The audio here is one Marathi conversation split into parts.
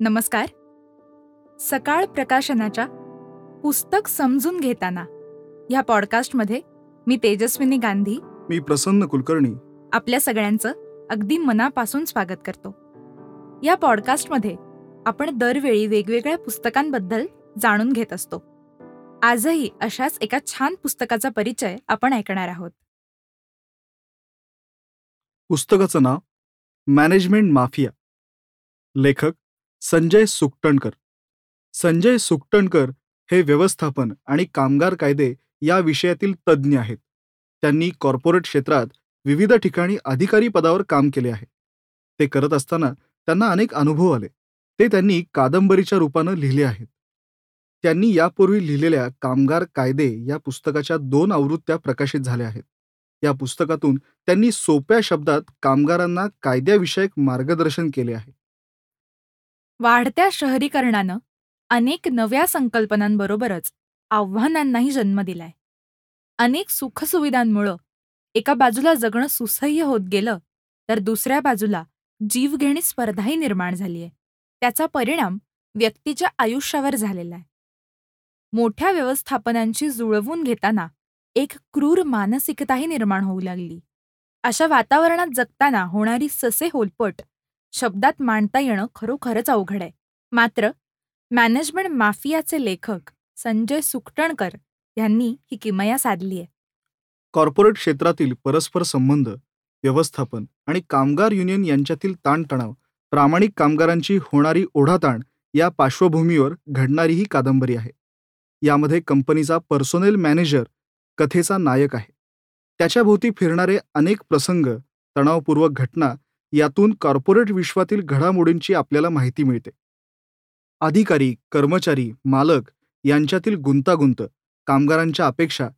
नमस्कार. सकाळ प्रकाशनाच्या पुस्तक समजून घेताना ह्या पॉडकास्टमध्ये मी तेजस्विनी गांधी. मी प्रसन्न कुलकर्णी. आपल्या सगळ्यांचं अगदी मनापासून स्वागत करतो. या पॉडकास्टमध्ये आपण दरवेळी वेगवेगळ्या पुस्तकांबद्दल जाणून घेत असतो. आजही अशाच एका छान पुस्तकाचा परिचय आपण ऐकणार आहोत. पुस्तकाचं नाव मॅनेजमेंट माफिया. लेखक संजय सुकटणकर. संजय सुकटणकर हे व्यवस्थापन आणि कामगार कायदे या विषयातील तज्ज्ञ आहेत. त्यांनी कॉर्पोरेट क्षेत्रात विविध ठिकाणी अधिकारी पदावर काम केले आहे. ते करत असताना त्यांना अनेक अनुभव आले. ते त्यांनी कादंबरीच्या रूपानं लिहिले आहेत. त्यांनी यापूर्वी लिहिलेल्या कामगार कायदे या पुस्तकाच्या दोन आवृत्त्या प्रकाशित झाल्या आहेत. या पुस्तकातून त्यांनी सोप्या शब्दात कामगारांना कायद्याविषयक मार्गदर्शन केले आहे. वाढत्या शहरीकरणानं अनेक नव्या संकल्पनांबरोबरच आव्हानांनाही जन्म दिलाय. अनेक सुखसुविधांमुळं एका बाजूला जगणं सुसह्य होत गेलं तर दुसऱ्या बाजूला जीवघेणी स्पर्धाही निर्माण झालीय. त्याचा परिणाम व्यक्तीच्या आयुष्यावर झालेला आहे मोठ्या व्यवस्थापनांशी जुळवून घेताना एक क्रूर मानसिकताही निर्माण होऊ लागली. अशा वातावरणात जगताना होणारी ससे होलपट शब्दात मांडता येणं खरोखरच अवघड आहे. मात्र मॅनेजमेंट माफियाचे लेखक संजय सुकटणकर यांनी ही किमया साधली आहे. कॉर्पोरेट क्षेत्रातील परस्पर संबंध व्यवस्थापन आणि कामगार युनियन यांच्यातील ताणतणाव प्रामाणिक कामगारांची होणारी ओढाताण या पार्श्वभूमीवर घडणारी ही कादंबरी आहे. यामध्ये कंपनीचा पर्सोनेल मॅनेजर कथेचा नायक आहे. त्याच्याभोवती फिरणारे अनेक प्रसंग तणावपूर्वक घटना यातून कॉर्पोरेट विश्वातील घडामोडींची आपल्याला माहिती मिळते. अधिकारी कर्मचारी मालक यांच्यातील गुंतागुंत कामगारांच्या अपेक्षा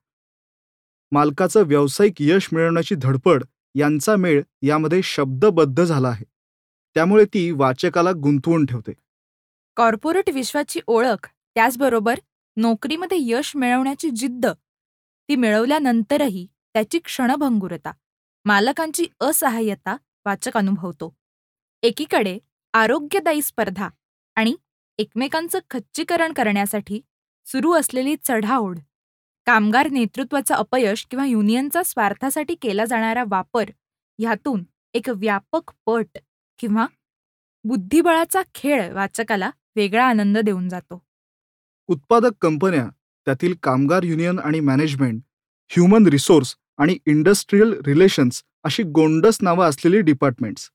मालकाचं व्यावसायिक यश मिळवण्याची धडपड यांचा मेळ यामध्ये शब्दबद्ध झाला आहे. त्यामुळे ती वाचकाला गुंतवून ठेवते. कॉर्पोरेट विश्वाची ओळख त्याचबरोबर नोकरीमध्ये यश मिळवण्याची जिद्द ती मिळवल्यानंतरही त्याची क्षणभंगुरता मालकांची असहाय्यता वाचक अनुभवतो. एकीकडे आरोग्यदायी स्पर्धा आणि एकमेकांचं खच्चीकरण करण्यासाठी सुरू असलेली चढाओढ कामगार नेतृत्वाचं अपयश किंवा युनियनचा स्वार्थासाठी केला जाणारा वापर ह्यातून एक व्यापक पट किंवा बुद्धिबळाचा खेळ वाचकाला वेगळा आनंद देऊन जातो. उत्पादक कंपन्या त्यातील कामगार युनियन आणि मॅनेजमेंट ह्युमन रिसोर्स आणि इंडस्ट्रीयल रिलेशन्स अशी गोंडस नावं असलेली डिपार्टमेंट्स.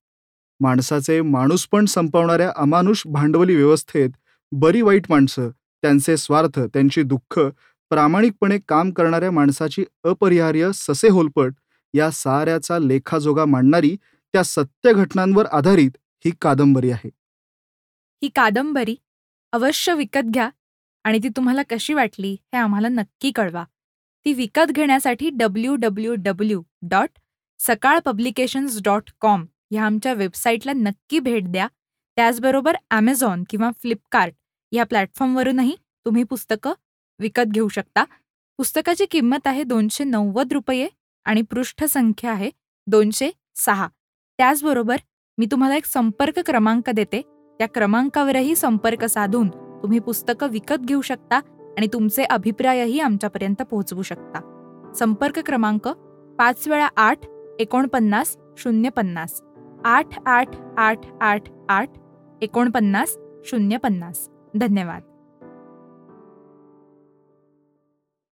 माणसाचे माणूसपण संपवणाऱ्या अमानुष भांडवली व्यवस्थेत बरी वाईट माणसं त्यांचे स्वार्थ त्यांची दुःख प्रामाणिकपणे काम करणाऱ्या माणसाची अपरिहार्य ससे होलपट या साऱ्याचा लेखाजोगा मांडणारी त्या सत्य घटनांवर आधारित ही कादंबरी आहे. ही कादंबरी अवश्य विकत घ्या आणि ती तुम्हाला कशी वाटली हे आम्हाला नक्की कळवा. ती विकत घेण्यासाठी W W W dot Sakal publications dot com ह्या आमच्या वेबसाईटला नक्की भेट द्या. त्याचबरोबर ॲमेझॉन किंवा फ्लिपकार्ट या प्लॅटफॉर्मवरूनही तुम्ही पुस्तकं विकत घेऊ शकता. पुस्तकाची किंमत आहे दोनशे नव्वद रुपये आणि पृष्ठसंख्या आहे दोनशे सहा. त्याचबरोबर मी तुम्हाला एक संपर्क क्रमांक देते. त्या क्रमांकावरही संपर्क साधून तुम्ही पुस्तकं विकत घेऊ शकता. आणि तुमचे अभिप्रायही आमच्यापर्यंत पोहोचवू शकता. संपर्क क्रमांक पाच वेळा आठ एकोणपन्नास शून्य पन्नास. आठ आठ आठ आठ आठ एकोणपन्नास शून्य पन्नास. धन्यवाद.